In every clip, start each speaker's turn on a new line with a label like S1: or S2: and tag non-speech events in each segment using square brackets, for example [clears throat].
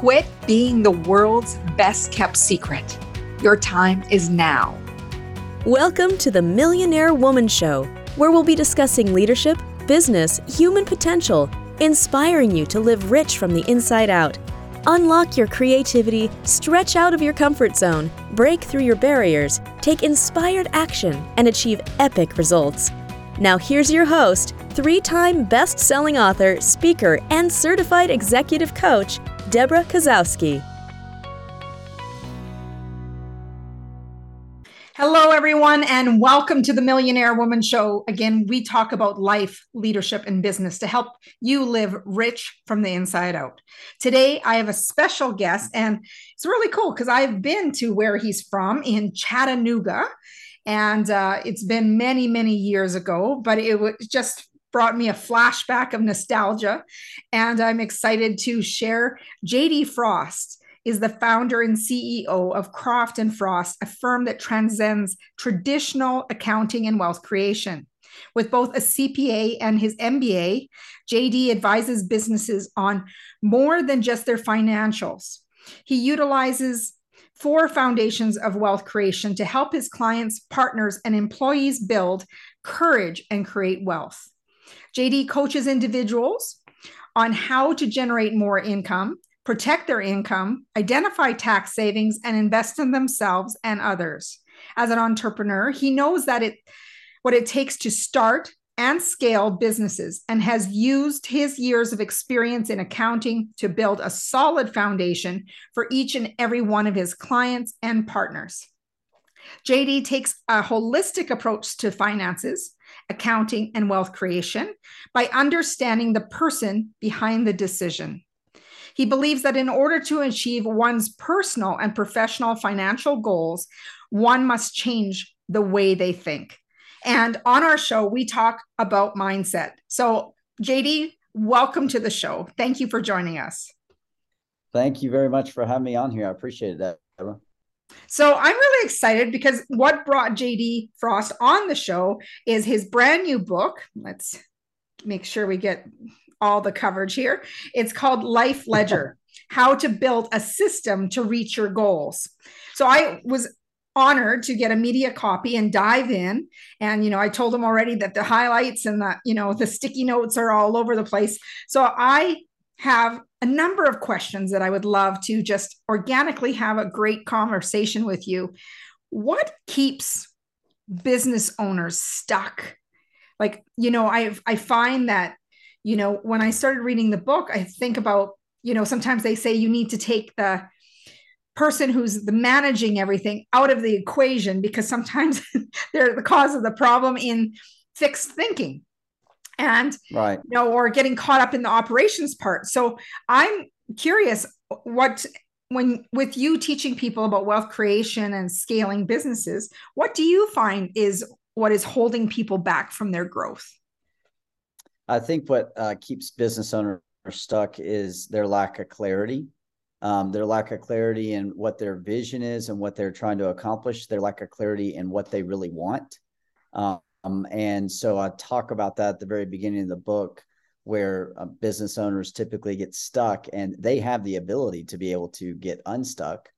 S1: Quit being the world's best kept secret. Your time is now.
S2: Welcome to the Millionaire Woman Show, where we'll be discussing leadership, business, human potential, inspiring you to live rich from the inside out. Unlock your creativity, stretch out of your comfort zone, break through your barriers, take inspired action, and achieve epic results. Now, here's your host, three time best selling author, speaker, and certified executive coach, Deborah Kozowski.
S1: Hello, everyone, and welcome to the Millionaire Woman Show. Again, we talk about life, leadership, and business to help you live rich from the inside out. Today, I have a special guest, and it's really cool because I've been to where he's from in Chattanooga. And uh, it's been many, many years ago, but it was just brought me a flashback of nostalgia. And I'm excited to share JD Frost is the founder and CEO of Croft and Frost, a firm that transcends traditional accounting and wealth creation. With both a CPA and his MBA, JD advises businesses on more than just their financials. He utilizes four foundations of wealth creation to help his clients, partners, and employees build courage and create wealth. JD coaches individuals on how to generate more income, protect their income, identify tax savings, and invest in themselves and others. As an entrepreneur, he knows that it what it takes to start and scale businesses and has used his years of experience in accounting to build a solid foundation for each and every one of his clients and partners. JD takes a holistic approach to finances, accounting, and wealth creation by understanding the person behind the decision. He believes that in order to achieve one's personal and professional financial goals, one must change the way they think. And on our show, we talk about mindset. So, JD, welcome to the show. Thank you for joining us.
S3: Thank you very much for having me on here. I appreciate that.
S1: So I'm really excited because what brought JD Frost on the show is his brand new book. Let's make sure we get all the coverage here. It's called Life Ledger [laughs] How to Build a System to Reach Your Goals. So I was honored to get a media copy and dive in and you know i told him already that the highlights and the you know the sticky notes are all over the place so i have a number of questions that i would love to just organically have a great conversation with you. What keeps business owners stuck? Like you know i i find that you know when i started reading the book i think about you know sometimes they say you need to take the person who's the managing everything out of the equation because sometimes [laughs] they're the cause of the problem in fixed thinking and
S3: right.
S1: you know or getting caught up in the operations part. So i'm curious what when with you teaching people about wealth creation and scaling businesses what do you find is what is holding people back from their growth?
S3: I think what uh, keeps business owners stuck is their lack of clarity. Um, their lack of clarity in what their vision is and what they're trying to accomplish, their lack of clarity in what they really want. Um, and so I talk about that at the very beginning of the book, where uh, business owners typically get stuck and they have the ability to be able to get unstuck.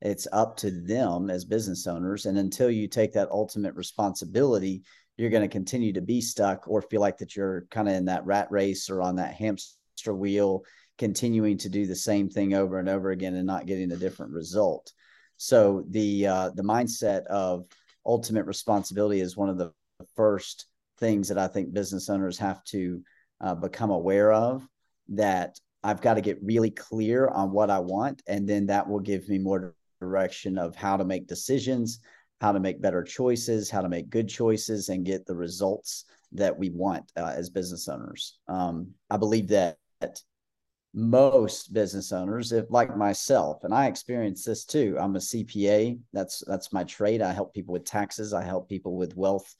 S3: It's up to them as business owners. And until you take that ultimate responsibility, you're going to continue to be stuck or feel like that you're kind of in that rat race or on that hamster wheel continuing to do the same thing over and over again and not getting a different result. So the uh, the mindset of ultimate responsibility is one of the first things that I think business owners have to uh, become aware of. That I've got to get really clear on what I want, and then that will give me more direction of how to make decisions, how to make better choices, how to make good choices, and get the results that we want uh, as business owners. Um, I believe that most business owners if like myself and i experience this too i'm a cpa that's that's my trade i help people with taxes i help people with wealth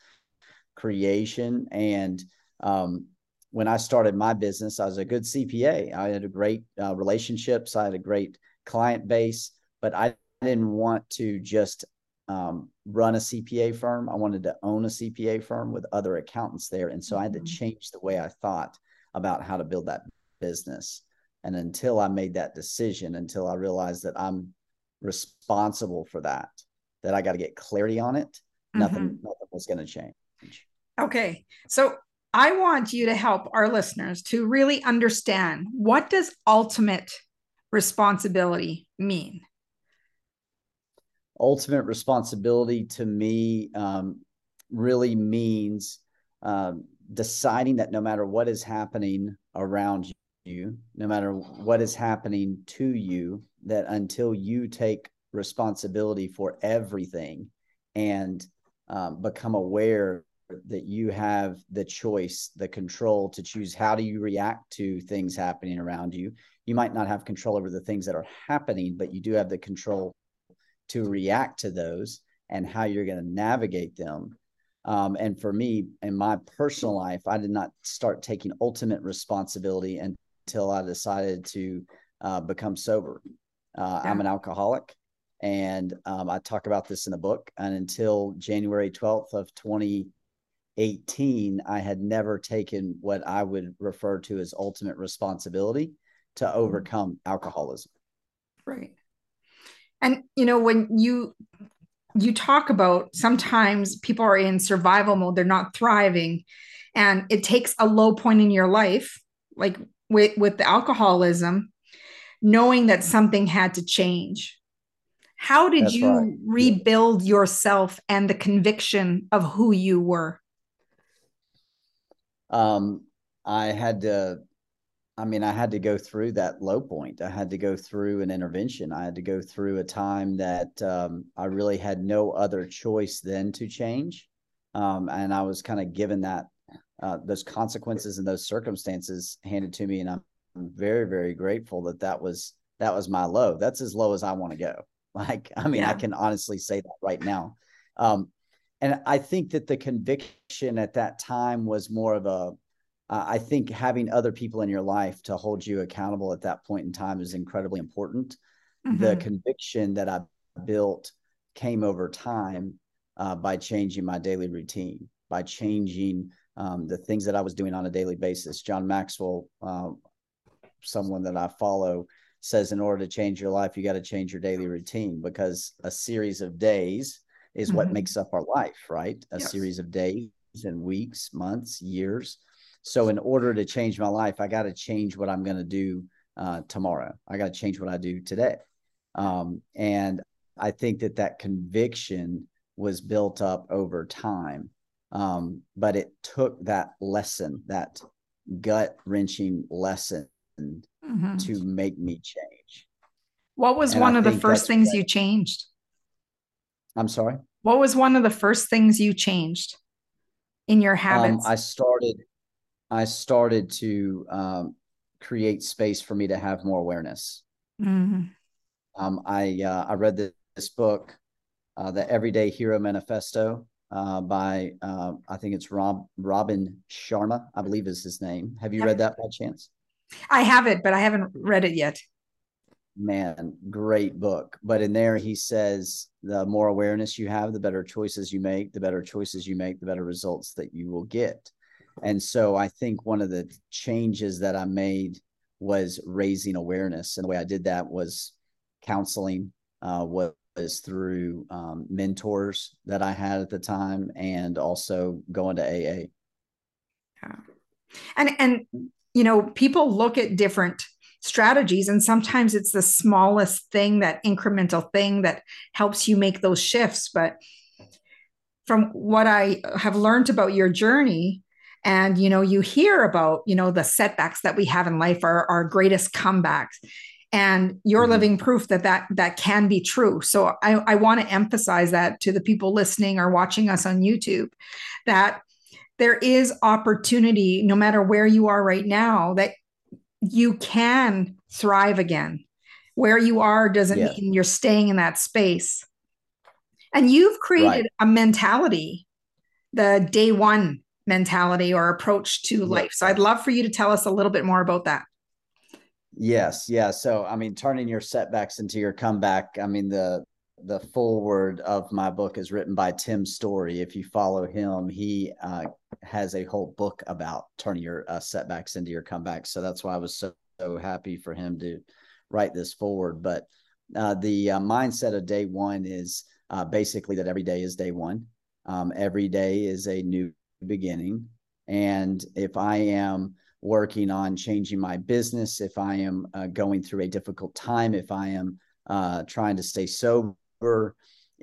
S3: creation and um, when i started my business i was a good cpa i had a great uh, relationships i had a great client base but i didn't want to just um, run a cpa firm i wanted to own a cpa firm with other accountants there and so i had to mm-hmm. change the way i thought about how to build that business And until I made that decision, until I realized that I'm responsible for that, that I got to get clarity on it, mm-hmm. nothing, nothing was going to change.
S1: Okay. So I want you to help our listeners to really understand what does ultimate responsibility mean?
S3: Ultimate responsibility to me um, really means um, deciding that no matter what is happening around you, no matter what is happening to you, that until you take responsibility for everything and um, become aware that you have the choice, the control to choose how do you react to things happening around you. You might not have control over the things that are happening, but you do have the control to react to those and how you're going to navigate them. Um, and for me, in my personal life, I did not start taking ultimate responsibility until I decided to uh, become sober. Uh, yeah. I'm an alcoholic, and um, I talk about this in the book. And until January 12th of 2018, I had never taken what I would refer to as ultimate responsibility to mm-hmm. overcome alcoholism.
S1: Right. And you know when you you talk about sometimes people are in survival mode, they're not thriving. And it takes a low point in your life, like with, with the alcoholism, knowing that something had to change. How did That's you right. rebuild yourself and the conviction of who you were?
S3: Um, I had to I mean, I had to go through that low point. I had to go through an intervention. I had to go through a time that um, I really had no other choice than to change. Um, and I was kind of given that uh, those consequences and those circumstances handed to me, and I'm very, very grateful that that was that was my low. That's as low as I want to go. [laughs] Like, I mean, yeah. I can honestly say that right now. Um, and I think that the conviction at that time was more of a uh, I think having other people in your life to hold you accountable at that point in time is incredibly important. Mm-hmm. The conviction that I built came over time uh, by changing my daily routine, by changing um, the things that I was doing on a daily basis. John Maxwell, uh, someone that I follow, says in order to change your life, you got to change your daily routine because a series of days is mm-hmm. what makes up our life, right? A yes. series of days and weeks, months, years so in order to change my life, I got to change what I'm going to do uh, tomorrow. I got to change what I do today. Um, and I think that that conviction was built up over time. Um, but it took that lesson, that gut wrenching lesson mm-hmm. to make me change.
S1: What was and one I of the first things you changed?
S3: I'm sorry?
S1: What was one of the first things you changed in your um, habits?
S3: Um, I started I started to um, create space for me to have more awareness. Mm-hmm. Um, I uh, I read this, this book, uh, the Everyday Hero Manifesto uh, by uh, I think it's Rob Robin Sharma, I believe is his name. Have you read that by chance?
S1: I have it, but I haven't read it yet.
S3: Man, great book. But in there, he says the more awareness you have, the better choices you make. The better choices you make, the better results that you will get. And so I think one of the changes that I made was raising awareness. And the way I did that was counseling, uh, was, through um, mentors that I had at the time and also going to AA.
S1: Yeah. And, and, you know, people look at different strategies and sometimes it's the smallest thing that incremental thing that helps you make those shifts but from what i have learned about your journey and you know you hear about you know the setbacks that we have in life are our greatest comebacks and you're mm-hmm. living proof that that that can be true so i, I want to emphasize that to the people listening or watching us on youtube that there is opportunity no matter where you are right now that you can thrive again where you are doesn't yeah. mean you're staying in that space and you've created right. a mentality the day one mentality or approach to life. So I'd love for you to tell us a little bit more about that.
S3: Yes, yeah. So I mean, turning your setbacks into your comeback. I mean, the the foreword of my book is written by Tim Storey. If you follow him, he uh, has a whole book about turning your uh, setbacks into your comebacks. So that's why I was so, so happy for him to write this foreword. But uh, the uh, mindset of day one is uh, basically that every day is day one. Um, every day is a new beginning. And if I am working on changing my business, if I am uh, going through a difficult time, if I am uh, trying to stay sober,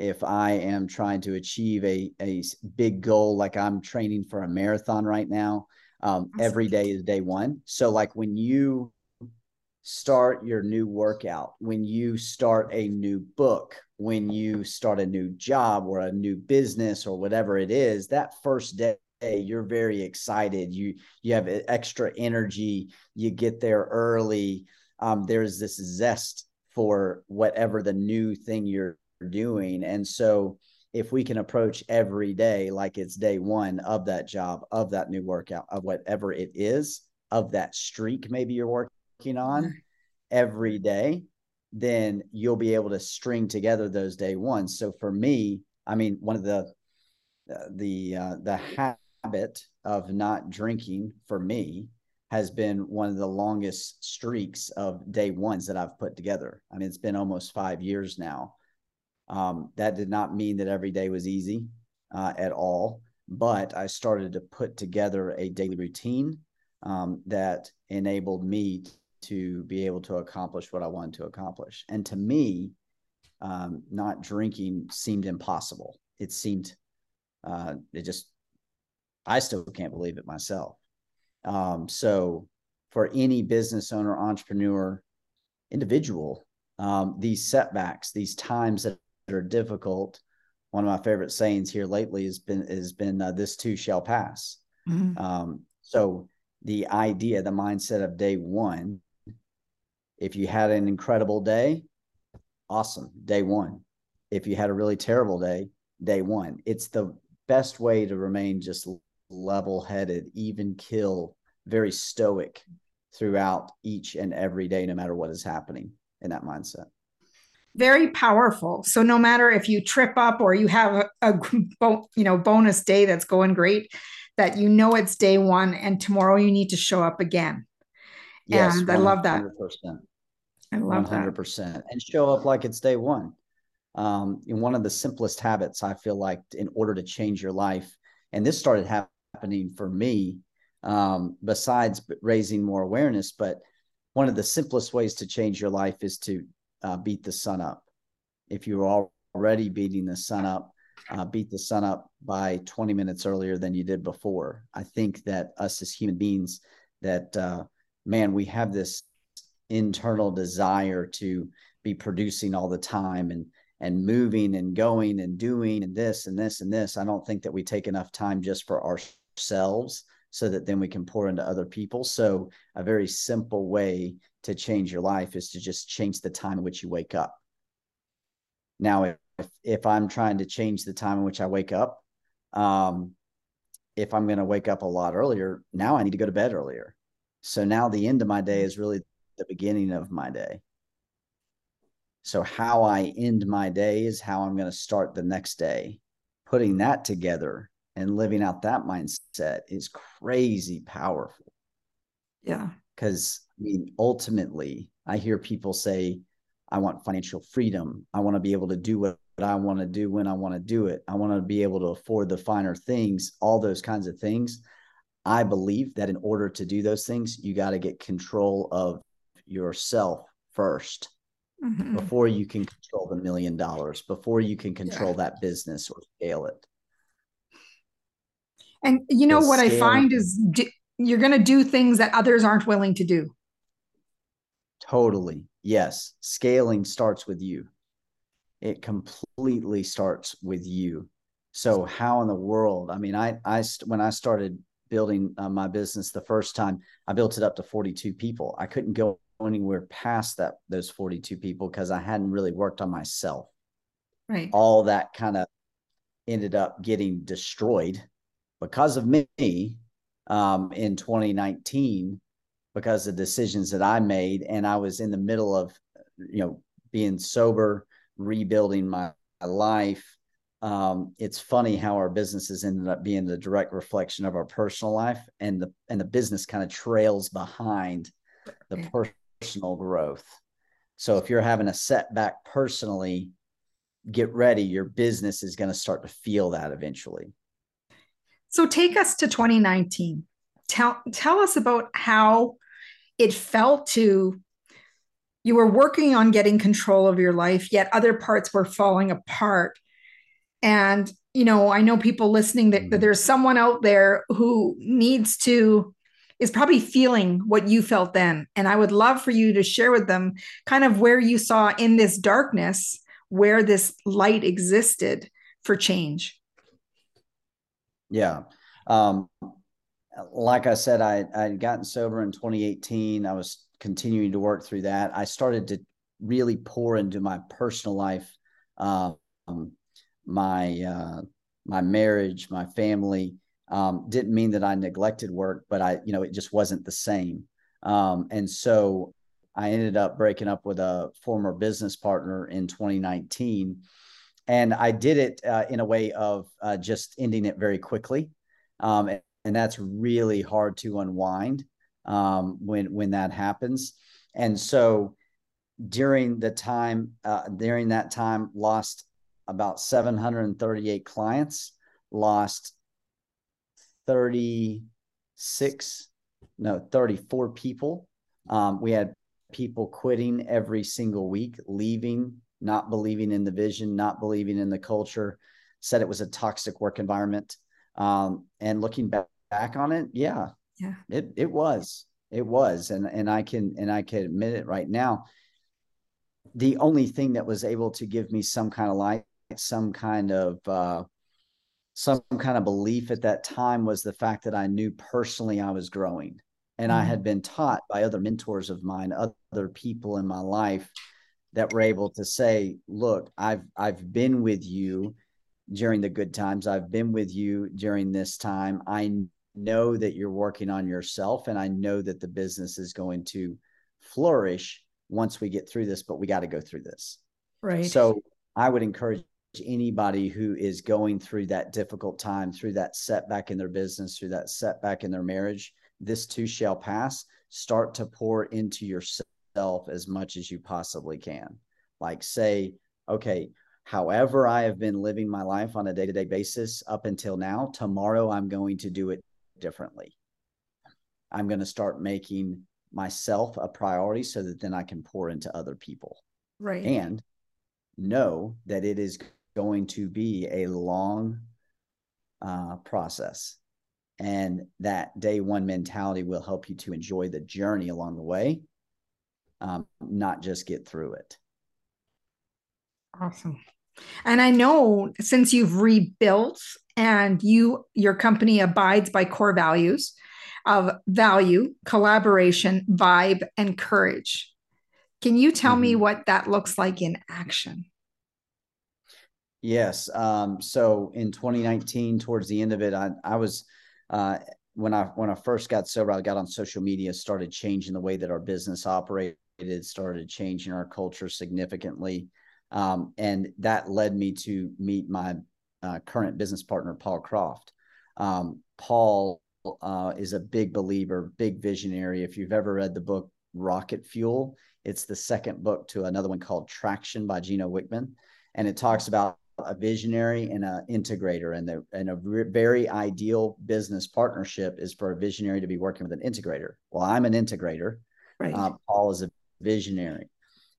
S3: if I am trying to achieve a, a big goal, like I'm training for a marathon right now, um, every day is day one. So, like when you start your new workout, when you start a new book, when you start a new job or a new business or whatever it is, that first day you're very excited. You you have extra energy. You get there early. Um, there's this zest for whatever the new thing you're doing, and so if we can approach every day like it's day one of that job, of that new workout, of whatever it is, of that streak maybe you're working on every day, then you'll be able to string together those day ones. So for me, I mean, one of the uh, the uh, the habit of not drinking for me has been one of the longest streaks of day ones that I've put together. I mean, it's been almost five years now um, that did not mean that every day was easy uh, at all, but I started to put together a daily routine um, that enabled me to be able to accomplish what I wanted to accomplish. And to me, um, not drinking seemed impossible. It seemed, uh, it just, I still can't believe it myself. Um, so, for any business owner, entrepreneur, individual, um, these setbacks, these times that are difficult, one of my favorite sayings here lately has been has been uh, "This too shall pass." Mm-hmm. Um, so the idea, the mindset of day one, if you had an incredible day, awesome, day one. If you had a really terrible day, day one. It's the best way to remain just level headed, even kill, very stoic throughout each and every day, no matter what is happening in that mindset
S1: very powerful. So no matter if you trip up or you have a, a [laughs] you know bonus day that's going great, that you know it's day one and tomorrow you need to show up again. Yes, and I love that.
S3: I love 100%. that. And show up like it's day one. Um, in one of the simplest habits, I feel like, in order to change your life, and this started happening for me, um, besides raising more awareness, but one of the simplest ways to change your life is to uh, beat the sun up. If you're already beating the sun up, uh, beat the sun up by 20 minutes earlier than you did before. I think that us as human beings, that uh, man, we have this internal desire to be producing all the time and and moving and going and doing and this and this and this. I don't think that we take enough time just for ourselves so that then we can pour into other people. So a very simple way to change your life is to just change the time in which you wake up. Now, if if I'm trying to change the time in which I wake up, um, if I'm going to wake up a lot earlier, now I need to go to bed earlier. So now the end of my day is really the beginning of my day. So how I end my day is how I'm going to start the next day. Putting that together and living out that mindset is crazy powerful.
S1: Yeah.
S3: Because I mean, ultimately, I hear people say, I want financial freedom. I want to be able to do what I want to do when I want to do it. I want to be able to afford the finer things, all those kinds of things. I believe that in order to do those things, you got to get control of yourself 1st mm-hmm. before you can control the million dollars, before you can control yeah. that business or scale it.
S1: And you know what I find is you're going to do things that others aren't willing to do.
S3: Totally. Yes. Scaling starts with you. It completely starts with you. So how in the world? I mean, I I when I started building uh, my business the first time, I built it up to 42 people. I couldn't go anywhere past that those 42 people because I hadn't really worked on myself.
S1: Right.
S3: All that kind of ended up getting destroyed because of me um, in 2019 because of decisions that I made. And I was in the middle of, you know, being sober, rebuilding my, life. Um, it's funny how our businesses ended up being the direct reflection of our personal life, and the and the business kind of trails behind the personal growth. So if you're having a setback personally, get ready. Your business is going to start to feel that eventually.
S1: So take us to 2019. Tell tell us about how it felt to you were working on getting control of your life, yet other parts were falling apart. And you know, I know people listening that, that mm. there's someone out there who needs to is probably feeling what you felt then. And I would love for you to share with them kind of where you saw in this darkness where this light existed for change.
S3: Yeah. Um, like I said, I I had gotten sober in 2018. I was continuing to work through that. I started to really pour into my personal life, um, my uh, my marriage, my family. Um, didn't mean that I neglected work, but I, you know, it just wasn't the same. Um, and so I ended up breaking up with a former business partner in 2019. And I did it uh, in a way of uh, just ending it very quickly. Um, and, that's really hard to unwind um, when, when that happens. And so during the time, uh, during that time, lost about 738 clients, lost 36, no, 34 people. Um, we had people quitting every single week, leaving, not believing in the vision, not believing in the culture, said it was a toxic work environment. Um, and looking back, back on it, yeah, yeah, it it was, it was, and and I can and I can admit it right now. The only thing that was able to give me some kind of light, some kind of uh, some kind of belief at that time was the fact that I knew personally I was growing and I had mm-hmm. been taught by other mentors of mine, other people in my life that were able to say, look, I've I've been with you during the good times. I've been with you during this time. I know that you're working on yourself and I know that the business is going to flourish once we get through this, but we got to go through this.
S1: Right.
S3: So I would encourage anybody who is going through that difficult time, through that setback in their business, through that setback in their marriage, this too shall pass, start to pour into yourself as much as you possibly can. Like, say, okay, however I have been living my life on a day to day basis up until now, tomorrow I'm going to do it differently. I'm going to start making myself a priority so that then I can pour into other people.
S1: Right.
S3: And know that it is going to be a long uh, process and that day one mentality will help you to enjoy the journey along the way um, not just get through it
S1: awesome and i know since you've rebuilt and you your company abides by core values of value collaboration vibe and courage can you tell mm-hmm. me what that looks like in action
S3: yes um, so in 2019 towards the end of it i, I was uh, when I when I first got sober, I got on social media, started changing the way that our business operated, started changing our culture significantly, um, and that led me to meet my uh, current business partner, Paul Croft. Um, Paul uh, is a big believer, big visionary. If you've ever read the book Rocket Fuel, it's the second book to another one called Traction by Gino Wickman, and it talks about a visionary and an integrator. And the and a very ideal business partnership is for a visionary to be working with an integrator. Well i'm an integrator. Right. Uh, paul is a visionary.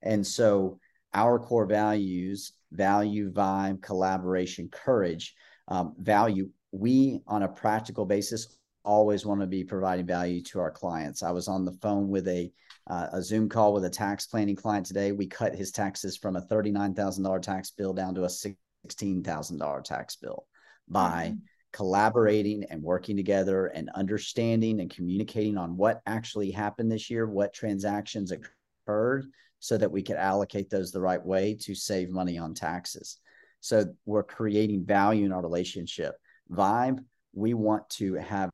S3: And so our core values value vibe collaboration courage um, value we on a practical basis always want to be providing value to our clients i was on the phone with a uh, a Zoom call with a tax planning client today. We cut his taxes from a $39,000 tax bill down to a $16,000 tax bill by mm-hmm. collaborating and working together and understanding and communicating on what actually happened this year, what transactions occurred, so that we could allocate those the right way to save money on taxes. So we're creating value in our relationship. Vibe, we want to have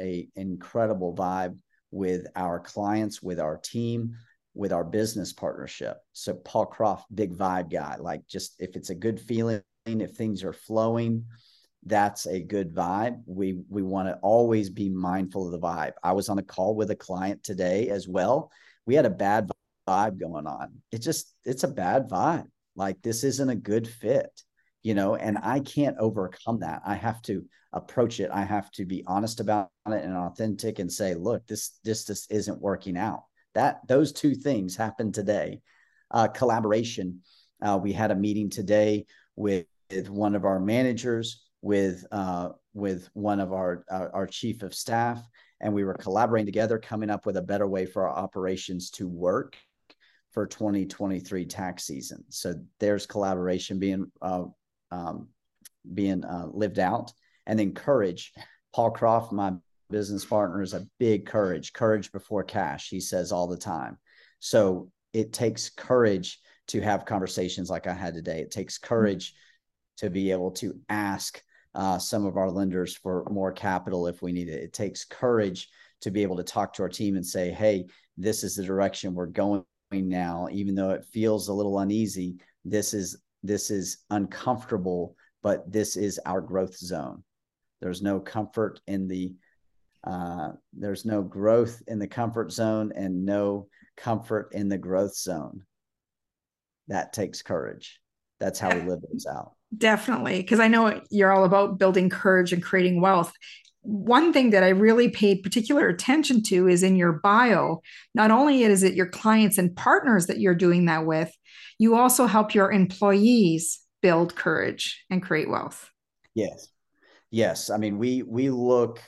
S3: a incredible vibe with our clients, with our team, with our business partnership. So Paul Croft, big vibe guy, like just if it's a good feeling if things are flowing, that's a good vibe. We we want to always be mindful of the vibe. I was on a call with a client today as well. We had a bad vibe going on. It just it's a bad vibe. Like this isn't a good fit, you know, and I can't overcome that. I have to approach it. I have to be honest about it and authentic and say, look, this this just isn't working out. That those two things happened today. Uh, collaboration. Uh, we had a meeting today with, with one of our managers with uh, with one of our, our, our chief of staff, and we were collaborating together, coming up with a better way for our operations to work for 2023 tax season. So there's collaboration being uh, um, being uh, lived out, and then courage. Paul Croft, my business partner, is a big courage. Courage before cash, he says all the time. So it takes courage to have conversations like I had today. It takes courage to be able to ask uh, some of our lenders for more capital if we need it. It takes courage to be able to talk to our team and say, hey, this is the direction we're going now, even though it feels a little uneasy. This is this is uncomfortable, but this is our growth zone. There's no comfort in the uh, there's no growth in the comfort zone and no comfort in the growth zone. That takes courage. That's how we live those out.
S1: Definitely, because I know you're all about building courage and creating wealth. One thing that I really paid particular attention to is in your bio. Not only is it your clients and partners that you're doing that with, you also help your employees build courage and create wealth.
S3: Yes. Yes. I mean, we we look,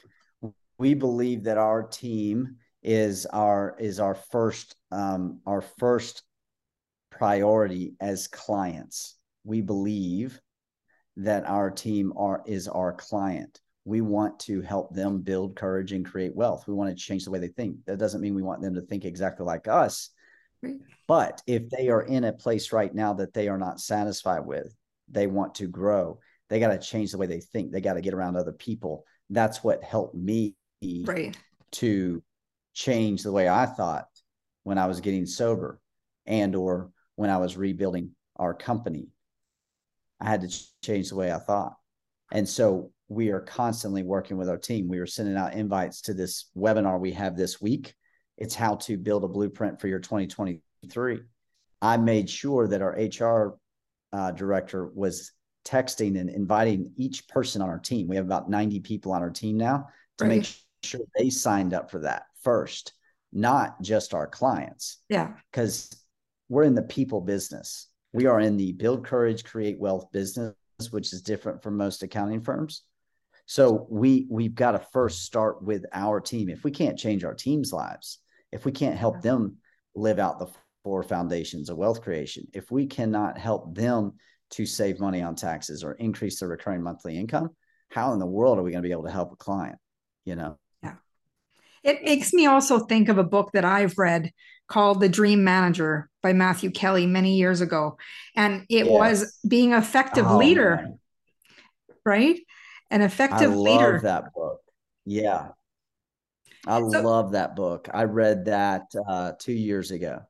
S3: we believe that our team is our is our first um, our first priority as clients. We believe that our team are is our client. We want to help them build courage and create wealth. We want to change the way they think. That doesn't mean we want them to think exactly like us. Right. But if they are in a place right now that they are not satisfied with, they want to grow. They got to change the way they think. They got to get around other people. That's what helped me
S1: right.
S3: to change the way I thought when I was getting sober and or when I was rebuilding our company I had to change the way I thought. And so we are constantly working with our team. We are sending out invites to this webinar we have this week. It's how to build a blueprint for your 2023. I made sure that our HR uh, director was texting and inviting each person on our team. We have about 90 people on our team now to right. make sure they signed up for that first, not just our clients.
S1: Yeah.
S3: Because we're in the people business. We are in the build courage, create wealth business, which is different from most accounting firms. So we we've got to first start with our team. If we can't change our team's lives, if we can't help them live out the four foundations of wealth creation, if we cannot help them to save money on taxes or increase their recurring monthly income, how in the world are we going to be able to help a client? You know?
S1: Yeah. It makes me also think of a book that I've read called The Dream Manager by Matthew Kelly many years ago. And it yes. was being effective oh, leader, man. right? An effective I leader.
S3: love that book. Yeah. I so, love that book. I read that uh, two years ago.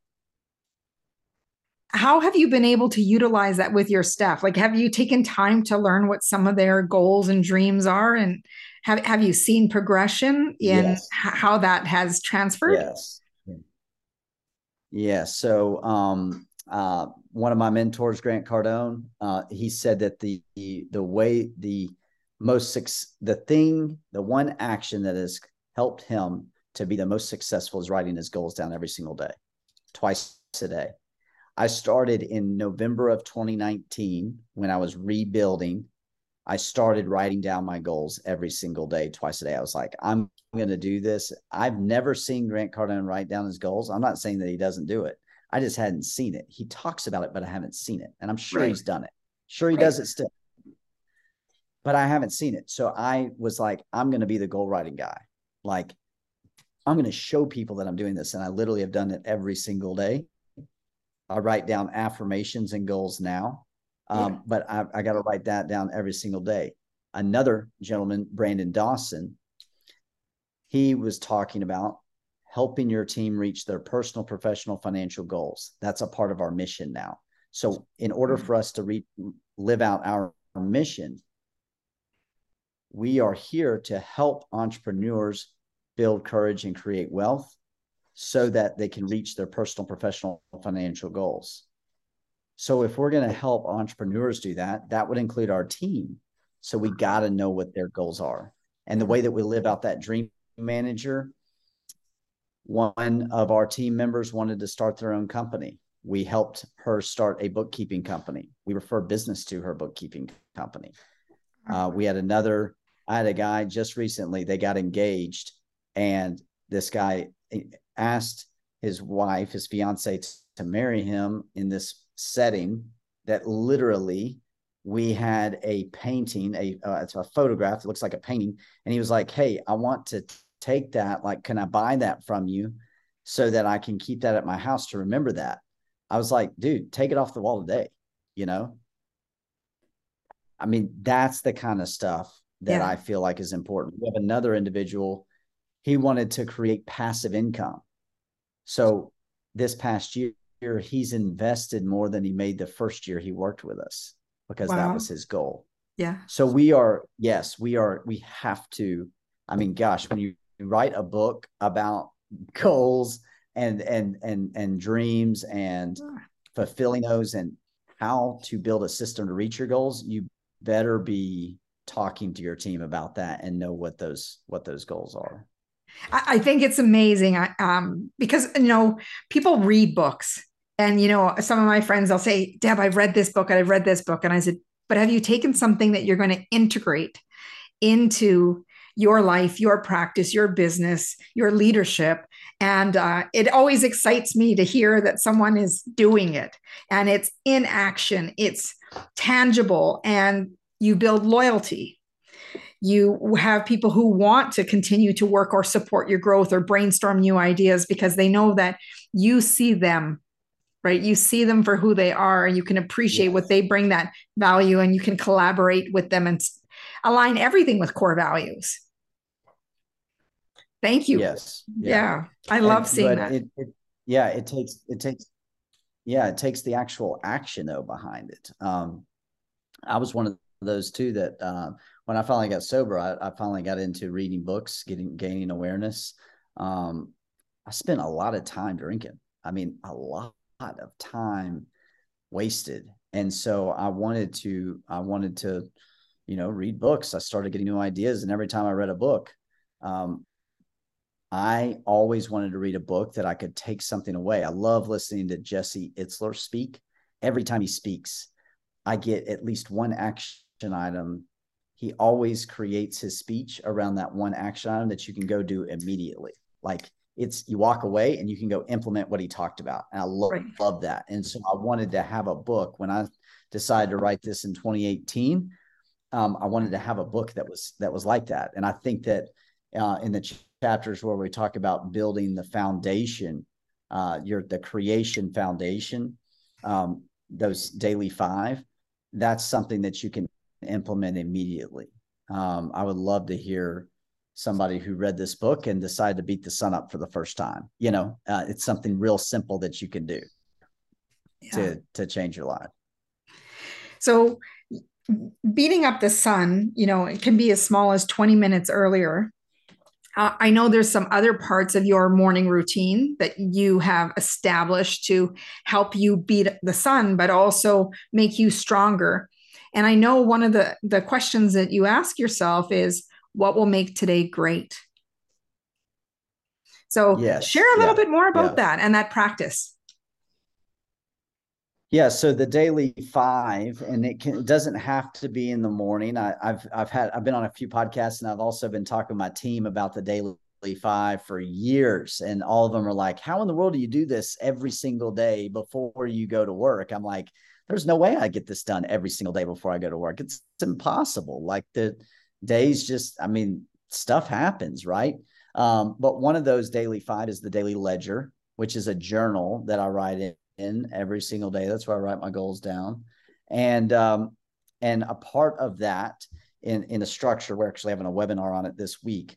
S1: How have you been able to utilize that with your staff? Like, have you taken time to learn what some of their goals and dreams are? And have, have you seen progression in yes. how that has transferred?
S3: Yes. Yeah. So um, uh, one of my mentors, Grant Cardone, uh, he said that the, the the way the most the thing, the one action that has helped him to be the most successful is writing his goals down every single day, twice a day. I started in November of 2019 when I was rebuilding. I started writing down my goals every single day, twice a day. I was like, I'm going to do this. I've never seen Grant Cardone write down his goals. I'm not saying that he doesn't do it. I just hadn't seen it. He talks about it, but I haven't seen it. And I'm sure right. he's done it. Sure, he right. does it still. But I haven't seen it. So I was like, I'm going to be the goal writing guy. Like, I'm going to show people that I'm doing this. And I literally have done it every single day. I write down affirmations and goals now. Um, yeah. But I, I got to write that down every single day. Another gentleman, Brandon Dawson, he was talking about helping your team reach their personal, professional, financial goals. That's a part of our mission now. So, in order for us to re- live out our mission, we are here to help entrepreneurs build courage and create wealth so that they can reach their personal, professional, financial goals. So if we're going to help entrepreneurs do that, that would include our team. So we got to know what their goals are. And the way that we live out that dream manager, one of our team members wanted to start their own company. We helped her start a bookkeeping company. We refer business to her bookkeeping company. Uh, we had another, I had a guy just recently, they got engaged, and this guy asked his wife, his fiance, to marry him in this setting that literally we had a painting, a uh, it's a photograph. It looks like a painting, and he was like, "Hey, I want to take that. Like, can I buy that from you, so that I can keep that at my house to remember that?" I was like, "Dude, take it off the wall today." You know, I mean, that's the kind of stuff that yeah. I feel like is important. We have another individual. He wanted to create passive income, so this past year he's invested more than he made the first year he worked with us because wow. that was his goal.
S1: Yeah.
S3: So we are, yes, we are, we have to. I mean, gosh, when you write a book about [laughs] goals and and and and dreams and fulfilling those and how to build a system to reach your goals, you better be talking to your team about that and know what those what those goals are.
S1: I think it's amazing I, um, because you know people read books, and you know some of my friends they'll say, "Deb, I've read this book and I've read this book," and I said, "But have you taken something that you're going to integrate into your life, your practice, your business, your leadership?" And uh, it always excites me to hear that someone is doing it, and it's in action, it's tangible, and you build loyalty. You have people who want to continue to work or support your growth or brainstorm new ideas because they know that you see them right? You see them for who they are and you can appreciate yes. what they bring that value and you can collaborate with them and align everything with core values. Thank you.
S3: Yes.
S1: Yeah, yeah. i love and, seeing that.
S3: it, it, yeah it takes it takes yeah it takes the actual action though behind it. Um i was one of those too that uh, when I finally got sober, I, I, finally got into reading books, getting gaining awareness. Um, I spent a lot of time drinking. I mean, a lot of time wasted. And so I wanted to, I wanted to, you know, read books. I started getting new ideas, and every time I read a book, um, I always wanted to read a book that I could take something away. I love listening to Jesse Itzler speak. Every time he speaks, I get at least one action item he always creates his speech around that one action item that you can go do immediately. Like it's you walk away and you can go implement what he talked about. And I love, right. love that. And so I wanted to have a book when I decided to write this in 2018. Um, I wanted to have a book that was that was like that. And I think that uh, in the ch- chapters where we talk about building the foundation, uh, your the creation foundation, um, those daily five, that's something that you can implement immediately. Um, I would love to hear somebody who read this book and decided to beat the sun up for the first time. You know, uh, it's something real simple that you can do yeah. to to change your life.
S1: So beating up the sun, you know, it can be as small as 20 minutes earlier. Uh, I know there's some other parts of your morning routine that you have established to help you beat the sun, but also make you stronger. And I know one of the, the questions that you ask yourself is what will make today great? So yes. share a little yeah. bit more about yeah. that and that practice.
S3: Yeah, so the daily five, and it, can, it doesn't have to be in the morning. I, have I've had I've been on a few podcasts, and I've also been talking to my team about the daily five for years, and all of them are like, "How in the world do you do this every single day before you go to work?" I'm like, there's no way I get this done every single day before I go to work. It's, it's impossible. Like the days just, I mean, stuff happens, right? Um, but one of those daily five is the daily ledger, which is a journal that I write in, in every single day. That's where I write my goals down. And um, and a part of that in in a structure, we're actually having a webinar on it this week,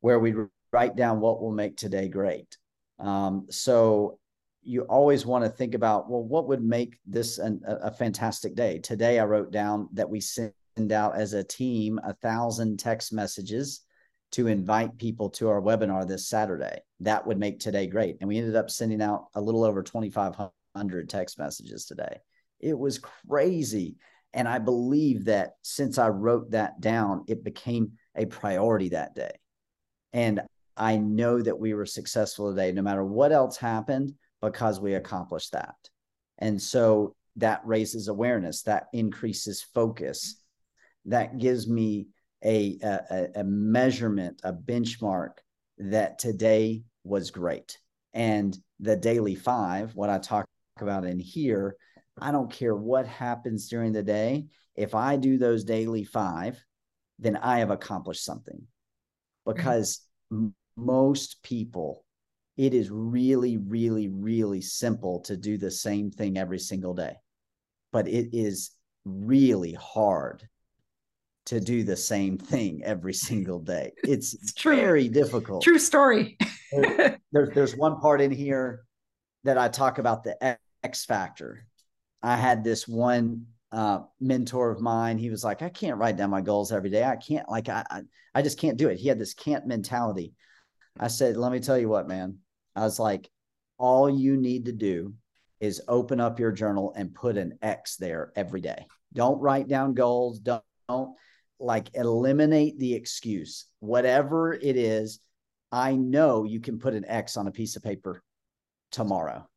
S3: where we write down what will make today great. Um, so you always want to think about well what would make this an, a, a fantastic day today i wrote down that we send out as a team a thousand text messages to invite people to our webinar this Saturday. That would make today great. And we ended up sending out a little over 2,500 text messages today. It was crazy. And I believe that since I wrote that down, it became a priority that day. And I know that we were successful today, no matter what else happened, because we accomplished that. And so that raises awareness, that increases focus, that gives me a, a, a measurement, a benchmark that today was great. And the daily five, what I talk about in here, I don't care what happens during the day. If I do those daily five, then I have accomplished something because mm-hmm. most people, it is really, really, really simple to do the same thing every single day. But it is really hard to do the same thing every single day. [laughs] It's, it's true. very difficult.
S1: True story.
S3: there, [laughs] there's there's one part in here that I talk about the X factor. I had this one uh, mentor of mine. He was like, I can't write down my goals every day. I can't like I, I I just can't do it. He had this can't mentality. I said, let me tell you what, man. I was like, all you need to do is open up your journal and put an X there every day. Don't write down goals. Don't, don't like eliminate the excuse, whatever it is. I know you can put an X on a piece of paper tomorrow.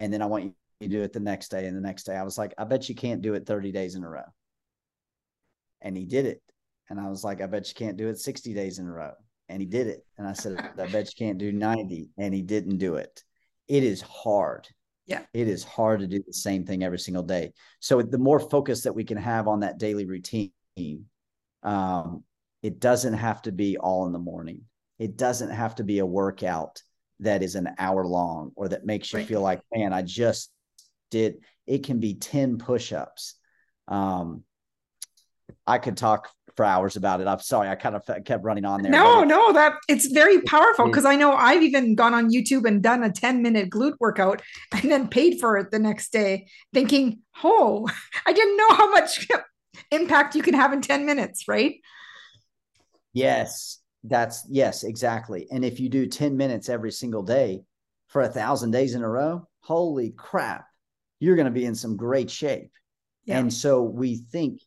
S3: And then I want you to do it the next day and the next day. I was like, I bet you can't do it 30 days in a row. And he did it. And I was like, I bet you can't do it 60 days in a row. And he did it. And I said, I bet you can't do [laughs] 90. And he didn't do it. It is hard.
S1: Yeah.
S3: It is hard to do the same thing every single day. So the more focus that we can have on that daily routine, um, it doesn't have to be all in the morning. It doesn't have to be a workout that is an hour long or that makes you right. feel like, man, I just did. It can be 10 push ups. Um, I could talk for hours about it. I'm sorry, I kind of kept running on there.
S1: No, no, that it's very mm-hmm. powerful because I know I've even gone on YouTube and done a 10 minute glute workout and then paid for it the next day, thinking, oh, [laughs] I didn't know how much [laughs] impact you can have in 10 minutes, right?
S3: Yes, that's yes, exactly. And if you do 10 minutes every single day for a thousand days in a row, holy crap, you're going to be in some great shape. Yeah. And so we think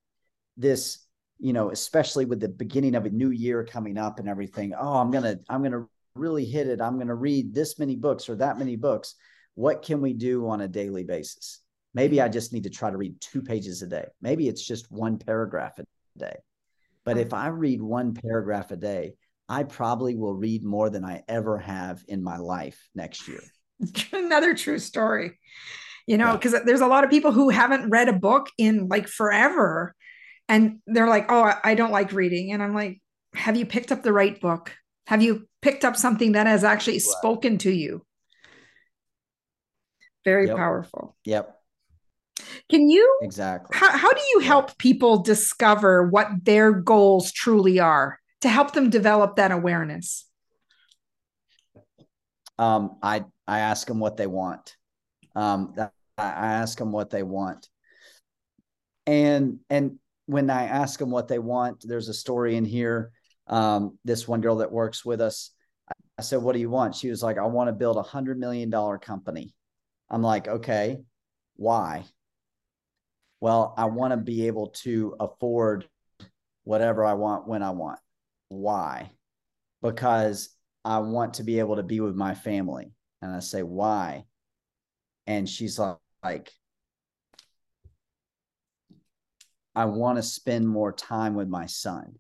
S3: this, you know, especially with the beginning of a new year coming up and everything, oh, I'm going to, I'm to really hit it. I'm going to read this many books or that many books. What can we do on a daily basis? Maybe I just need to try to read two pages a day. Maybe it's just one paragraph a day. But if I read one paragraph a day, I probably will read more than I ever have in my life next year. [laughs]
S1: Another true story. You know, because yeah. there's a lot of people who haven't read a book in like forever. And they're like, oh, I don't like reading. And I'm like, have you picked up the right book? Have you picked up something that has actually spoken to you? Very
S3: yep.
S1: powerful.
S3: Yep.
S1: Can you
S3: exactly
S1: how, how do you help people discover what their goals truly are to help them develop that awareness?
S3: Um, I I ask them what they want. Um, I ask them what they want, and and when I ask them what they want, there's a story in here. Um, this one girl that works with us, I said, "What do you want?" She was like, "I want to build a hundred million dollar company." I'm like, "Okay, why?" well, I want to be able to afford whatever I want when I want. Why? Because I want to be able to be with my family. And I say, why? And she's like, I want to spend more time with my son.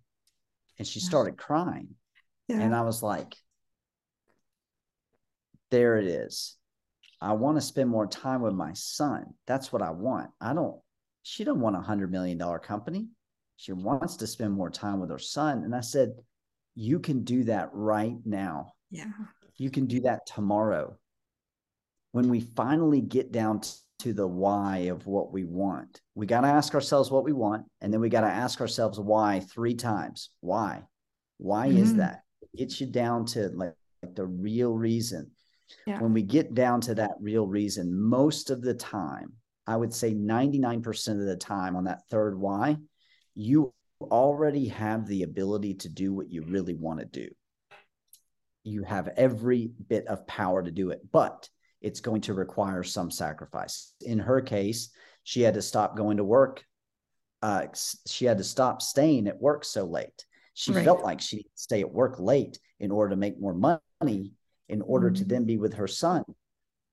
S3: And she started crying. Yeah. And I was like, there it is. I want to spend more time with my son. That's what I want. I don't she don't want a hundred million dollar company. She wants to spend more time with her son. And I said, you can do that right now.
S1: Yeah.
S3: You can do that tomorrow. When we finally get down to the why of what we want, we got to ask ourselves what we want. And then we got to ask ourselves why three times. Why? Why mm-hmm. is that? It gets you down to like, like the real reason. Yeah. When we get down to that real reason, most of the time, I would say 99% of the time on that third why, you already have the ability to do what you really want to do. You have every bit of power to do it, but it's going to require some sacrifice. In her case, she had to stop going to work. Uh, she had to stop staying at work so late. She right. felt like she stay at work late in order to make more money, in order mm-hmm. to then be with her son.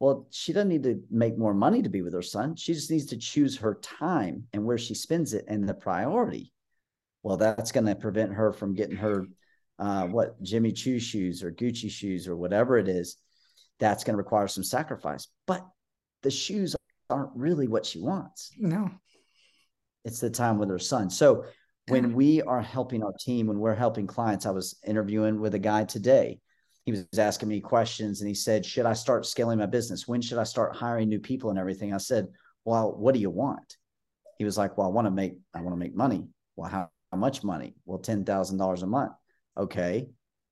S3: Well, she doesn't need to make more money to be with her son. She just needs to choose her time and where she spends it and the priority. Well, that's going to prevent her from getting her uh, what Jimmy Choo shoes or Gucci shoes or whatever it is. That's going to require some sacrifice. But the shoes aren't really what she wants.
S1: No.
S3: It's the time with her son. So when we are helping our team, when we're helping clients, I was interviewing with a guy today he was asking me questions and he said, Should I start scaling my business? When should I start hiring new people and everything? I said, Well, what do you want? He was like, Well, I want to make, I want to make money. Well, how, how much money? Well, $10,000 a month. Okay.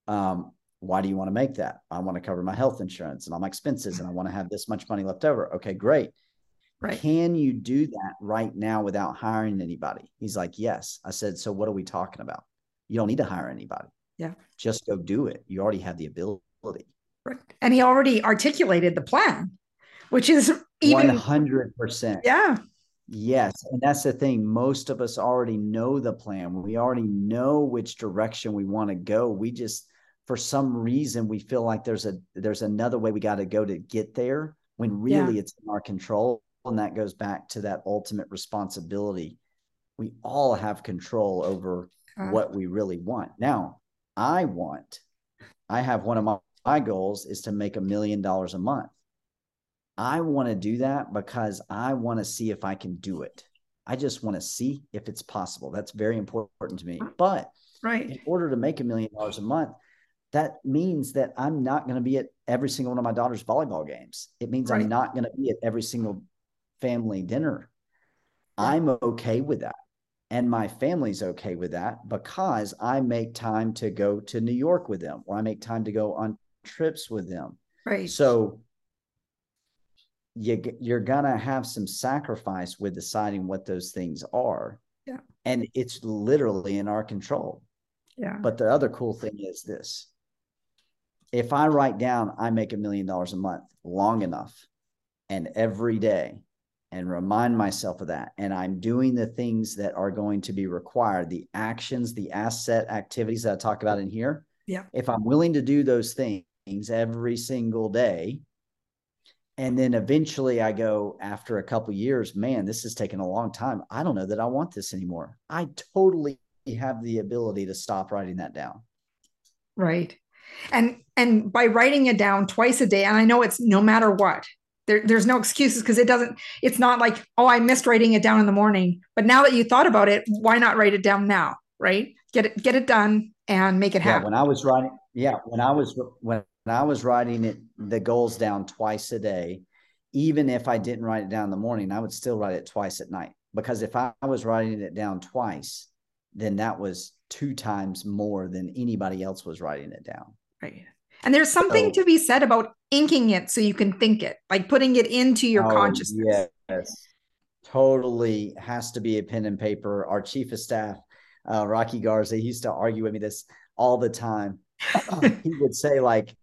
S3: Um, why do you want to make that? I want to cover my health insurance and all my expenses and I want to have this much money left over. Okay, great. Right. Can you do that right now without hiring anybody? He's like, Yes. I said, So what are we talking about? You don't need to hire anybody.
S1: Yeah.
S3: Just go do it. You already have the ability.
S1: Right. And he already articulated the plan, which is even
S3: 100%.
S1: Yeah.
S3: Yes. And that's the thing. Most of us already know the plan. We already know which direction we want to go. We just, for some reason, we feel like there's a there's another way we got to go to get there when really yeah. it's in our control. And that goes back to that ultimate responsibility. We all have control over what we really want. Now, I want, I have one of my, my goals is to make a million dollars a month. I want to do that because I want to see if I can do it. I just want to see if it's possible. That's very important to me. But
S1: right.
S3: in order to make a million dollars a month, that means that I'm not going to be at every single one of my daughter's volleyball games. It means right. I'm not going to be at every single family dinner. I'm okay with that and my family's okay with that because I make time to go to New York with them or I make time to go on trips with them.
S1: Right.
S3: So you you're gonna have some sacrifice with deciding what those things are.
S1: Yeah.
S3: And it's literally in our control.
S1: Yeah.
S3: But the other cool thing is this. If I write down I make a million dollars a month long enough and every day and remind myself of that. And I'm doing the things that are going to be required, the actions, the asset activities that I talk about in here.
S1: Yeah.
S3: If I'm willing to do those things every single day, and then eventually I go after a couple years, man, this is taking a long time. I don't know that I want this anymore. I totally have the ability to stop writing that down.
S1: Right. And and by writing it down twice a day, and I know it's no matter what, there, there's no excuses because it doesn't it's not like oh i missed writing it down in the morning. But now that you thought about it why not write it down now right? Get it get it done and make it happen.
S3: yeah, when i was writing yeah when i was when i was writing it the goals down twice a day even if i didn't write it down in the morning i would still write it twice at night. Because if i was writing it down twice then that was two times more than anybody else was writing it down
S1: right and there's something so, to be said about inking it so you can think it, like putting it into your oh, consciousness.
S3: Yes, totally has to be a pen and paper. Our chief of staff, uh, Rocky Garza, he used to argue with me this all the time. [laughs] [clears throat] he would say like,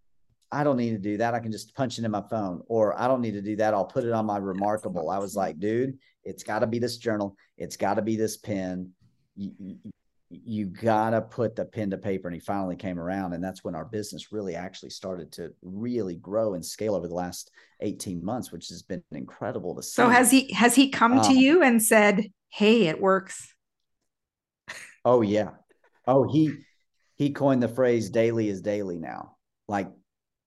S3: I don't need to do that. I can just punch it in my phone, or I don't need to do that. I'll put it on my remarkable. I was like, dude, it's got to be this journal. It's got to be this pen. You, you, you gotta put the pen to paper and he finally came around and that's when our business really actually started to really grow and scale over the last 18 months which has been incredible to see
S1: so has he has he come um, to you and said hey it works
S3: oh yeah. Oh he he coined the phrase daily is daily now. Like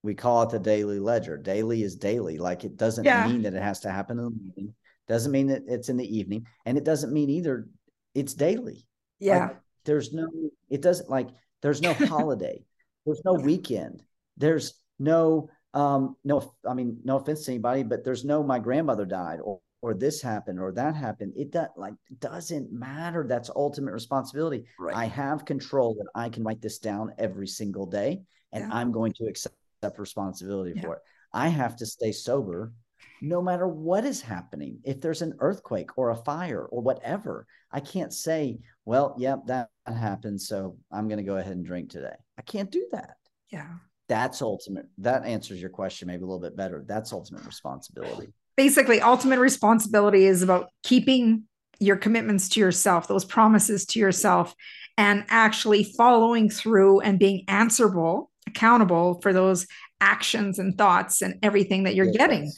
S3: we call it the daily ledger. Daily is daily. Like it doesn't yeah. mean that it has to happen in the morning. Doesn't mean that it's in the evening and it doesn't mean either. It's daily.
S1: Yeah.
S3: like, there's no it doesn't like there's no [laughs] holiday there's no weekend there's no um no i mean no offense to anybody but there's no my grandmother died or or this happened or that happened it does like doesn't matter that's ultimate responsibility right. i have control that i can write this down every single day and yeah. i'm going to accept responsibility yeah. for it i have to stay sober no matter what is happening. If there's an earthquake or a fire or whatever, I can't say, well, yep, that happened. So I'm going to go ahead and drink today. I can't do that.
S1: Yeah.
S3: That's ultimate. That answers your question maybe a little bit better. That's ultimate responsibility.
S1: Basically, ultimate responsibility is about keeping your commitments to yourself, those promises to yourself, and actually following through and being answerable, accountable for those actions and thoughts and everything that you're yes. getting.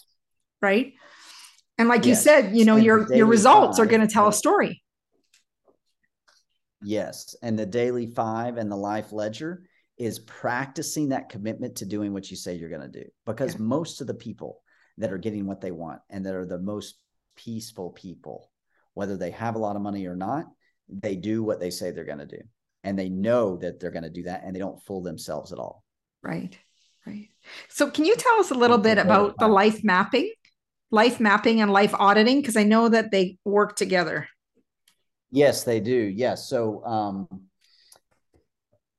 S1: Right. And like yes. you said, you know, and your your results are going to tell a story.
S3: Yes. And the daily five and the life ledger is practicing that commitment to doing what you say you're going to do. Because yeah. most of the people that are getting what they want and that are the most peaceful people, whether they have a lot of money or not, they do what they say they're going to do. And they know that they're going to do that and they don't fool themselves at all.
S1: Right. Right. So, can you tell us a little bit about the life mapping, life mapping and life auditing? Because I know that they work together.
S3: Yes, they do. Yes. So, um,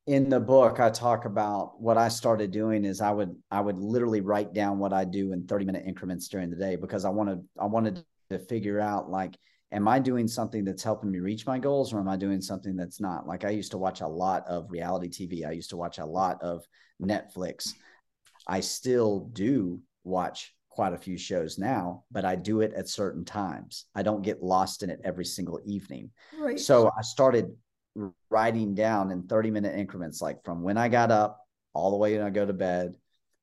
S3: in the book, I talk about what I started doing is I would I would literally write down what I do in 30 minute increments during the day because I wanted I wanted to figure out like am I doing something that's helping me reach my goals or am I doing something that's not? Like I used to watch a lot of reality TV. I used to watch a lot of Netflix. I still do watch quite a few shows now, but I do it at certain times. I don't get lost in it every single evening. Right. So I started writing down in 30 minute increments, like from when I got up all the way when I go to bed.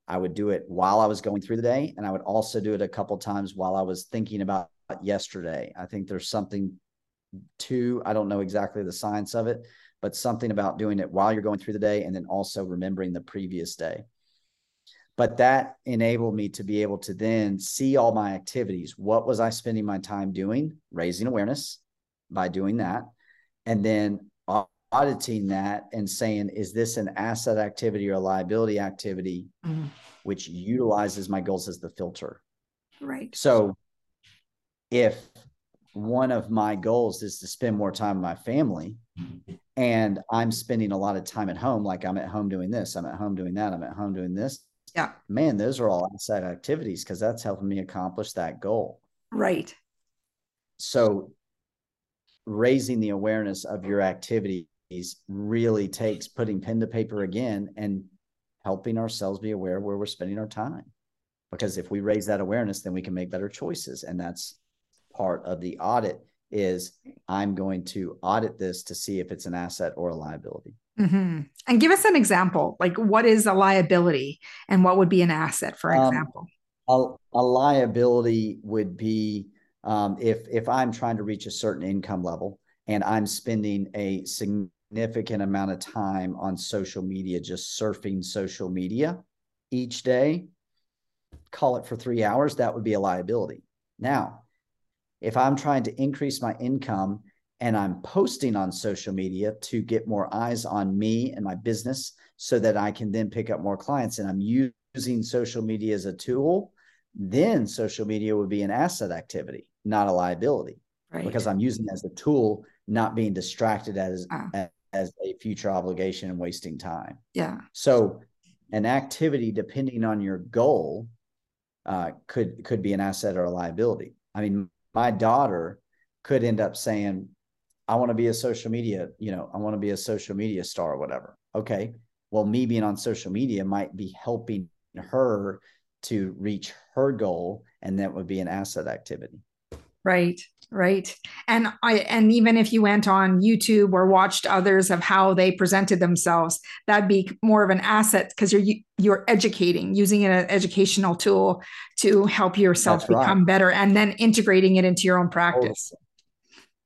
S3: I would do it while I was going through the day, and I would also do it a couple times while I was thinking about yesterday. I think there's something to, I don't know exactly the science of it, but something about doing it while you're going through the day and then also remembering the previous day. But that enabled me to be able to then see all my activities. What was I spending my time doing? Raising awareness by doing that. And then auditing that and saying, is this an asset activity or a liability activity, mm-hmm. which utilizes my goals as the filter?
S1: Right.
S3: So if one of my goals is to spend more time with my family and I'm spending a lot of time at home, like I'm at home doing this, I'm at home doing that, I'm at home doing this.
S1: Yeah.
S3: Man, those are all asset activities because that's helping me accomplish that goal.
S1: Right.
S3: So raising the awareness of your activities really takes putting pen to paper again and helping ourselves be aware of where we're spending our time. Because if we raise that awareness, then we can make better choices. And that's part of the audit is I'm going to audit this to see if it's an asset or a liability.
S1: Mm-hmm. And give us an example. Like, what is a liability and what would be an asset, for um, example?
S3: Um, a, a, liability would be um, if if I'm trying to reach a certain income level and I'm spending a significant amount of time on social media, just surfing social media each day, call it for three hours, that would be a liability. Now, if I'm trying to increase my income and I'm posting on social media to get more eyes on me and my business so that I can then pick up more clients and I'm using social media as a tool, then social media would be an asset activity, not a liability. Right. Because I'm using it as a tool, not being distracted as, ah. as a future obligation and wasting time.
S1: Yeah.
S3: So an activity, depending on your goal, uh, could could be an asset or a liability. I mean, my daughter could end up saying, I want to be a social media, you know, I want to be a social media star or whatever. Okay. Well, me being on social media might be helping her to reach her goal, and that would be an asset activity.
S1: Right right and i and even if you went on youtube or watched others of how they presented themselves that'd be more of an asset because you're you're educating using an educational tool to help yourself That's become right. better and then integrating it into your own practice totally.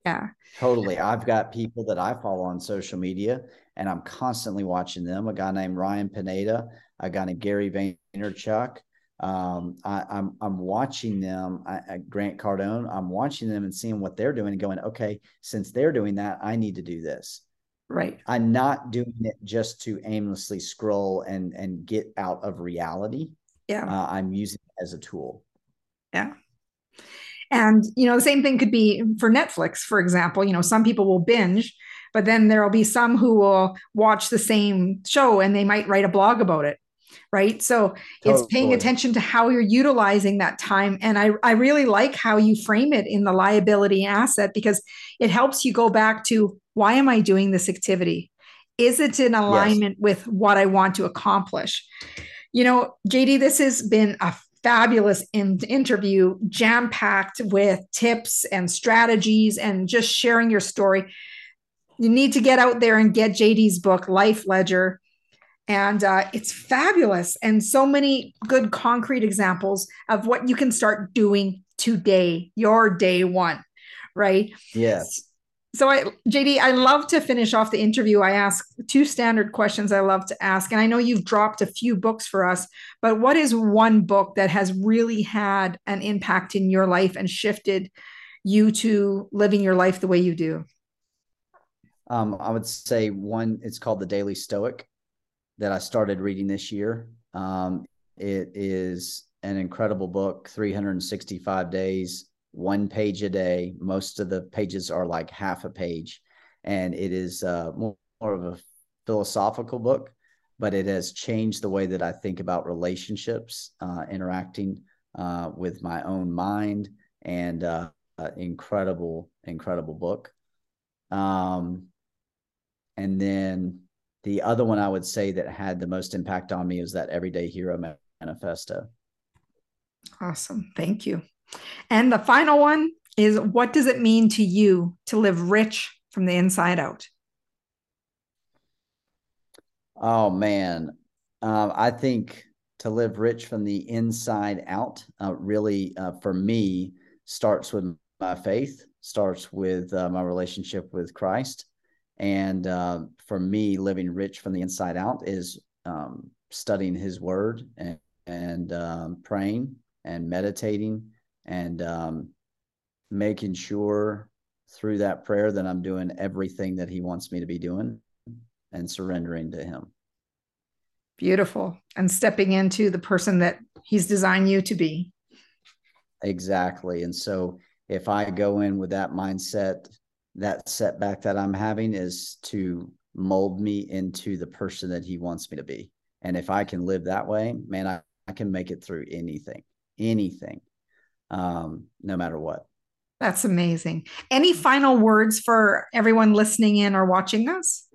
S1: yeah
S3: totally i've got people that i follow on social media and i'm constantly watching them a guy named ryan pineda a guy named gary vaynerchuk um, I, am I'm, I'm watching them. I, Grant Cardone. I'm watching them and seeing what they're doing and going, okay, since they're doing that, I need to do this.
S1: Right.
S3: I'm not doing it just to aimlessly scroll and and get out of reality.
S1: Yeah.
S3: Uh, I'm using it as a tool.
S1: Yeah. And you know, the same thing could be for Netflix, for example. You know, some people will binge, but then there'll be some who will watch the same show and they might write a blog about it right so totally. it's paying attention to how you're utilizing that time and I, I really like how you frame it in the liability asset because it helps you go back to why am i doing this activity is it in alignment yes. with what i want to accomplish you know jd this has been a fabulous in- interview jam packed with tips and strategies and just sharing your story. You need to get out there and get jd's book life ledger. And uh, it's fabulous. And so many good concrete examples of what you can start doing today your day one right?
S3: Yes
S1: so i jd i love to finish off the interview. I ask two standard questions i love to ask and i know you've dropped a few books for us but what is one book that has really had an impact in your life and shifted you to living your life the way you do?
S3: Um, i would say one it's called the daily stoic that I started reading this year. Um, it is an incredible book, 365 days, one page a day. Most of the pages are like half a page. And it is uh, more, more of a philosophical book, but it has changed the way that I think about relationships, uh, interacting uh, with my own mind, and uh, incredible, incredible book. Um, and then the other one I would say that had the most impact on me is that Everyday Hero Manifesto.
S1: Awesome. Thank you. And the final one is what does it mean to you to live rich from the inside out?
S3: Oh, man. Um, I think to live rich from the inside out uh, really, uh, for me, starts with my faith, starts with uh, my relationship with Christ. And uh, for me, living rich from the inside out is um, studying His Word and, and um, praying and meditating and um, making sure through that prayer that I'm doing everything that He wants me to be doing and surrendering to Him.
S1: Beautiful. And stepping into the person that He's designed you to be.
S3: Exactly. And so if I go in with that mindset that setback that I'm having is to mold me into the person that he wants me to be. And if I can live that way, man, I, I can make it through anything, anything, um, no matter what.
S1: That's amazing. Any final words for everyone listening in or watching us?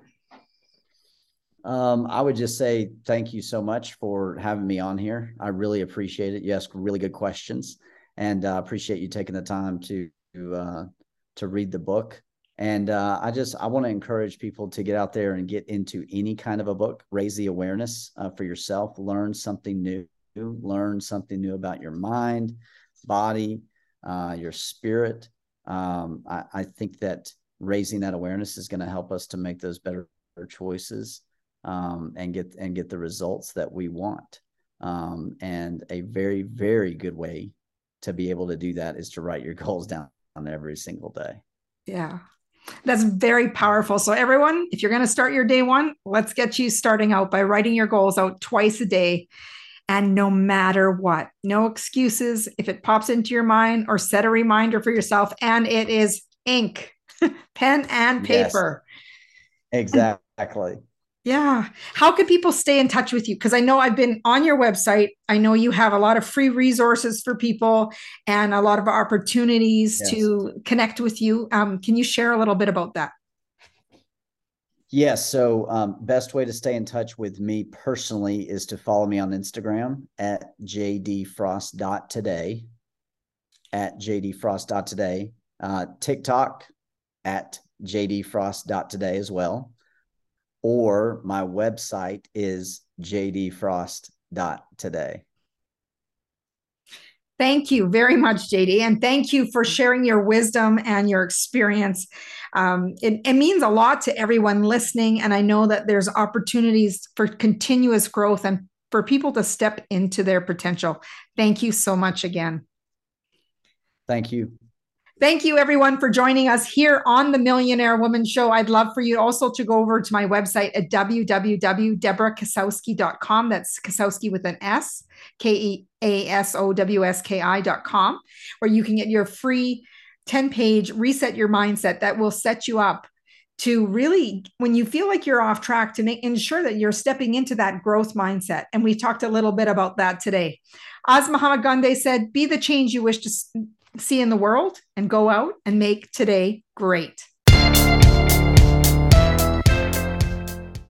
S3: Um, I would just say thank you so much for having me on here. I really appreciate it. You ask really good questions, and uh, appreciate you taking the time to uh, to read the book. And uh, I just I want to encourage people to get out there and get into any kind of a book, raise the awareness uh, for yourself, learn something new, learn something new about your mind, body, uh, your spirit. Um, I, I, think that raising that awareness is going to help us to make those better choices um, and get and get the results that we want. Um, and a very very good way to be able to do that is to write your [laughs] goals down every single day.
S1: Yeah, that's very powerful. So, everyone, if you're going to start your day one, let's get you starting out by writing your goals out twice a day. And no matter what, no excuses. If it pops into your mind or set a reminder for yourself, and it is ink, [laughs] pen, and paper.
S3: Yes, exactly.
S1: Yeah. How can people stay in touch with you? Because I know I've been on your website. I know you have a lot of free resources for people and a lot of opportunities yes. to connect with you. Um, can you share a little bit about that?
S3: Yes. So, um, best way to stay in touch with me personally is to follow me on Instagram at jdfrost.today, at jdfrost.today, uh, TikTok at jdfrost.today as well or my website is jdfrost.today.
S1: Thank you very much, JD. And thank you for sharing your wisdom and your experience. Um, it, it, means a lot to everyone listening. And I know that there's opportunities for continuous growth and for people to step into their potential. Thank you so much again.
S3: Thank you.
S1: Thank you, everyone, for joining us here on the Millionaire Woman Show. I'd love for you also to go over to my website at www.debrakasowski.com. That's Kasowski with an S, K E A S O W S K I.com, where you can get your free 10 page reset your mindset that will set you up to really when you feel like you're off track to make ensure that you're stepping into that growth mindset and we talked a little bit about that today as mahatma gandhi said be the change you wish to see in the world and go out and make today great.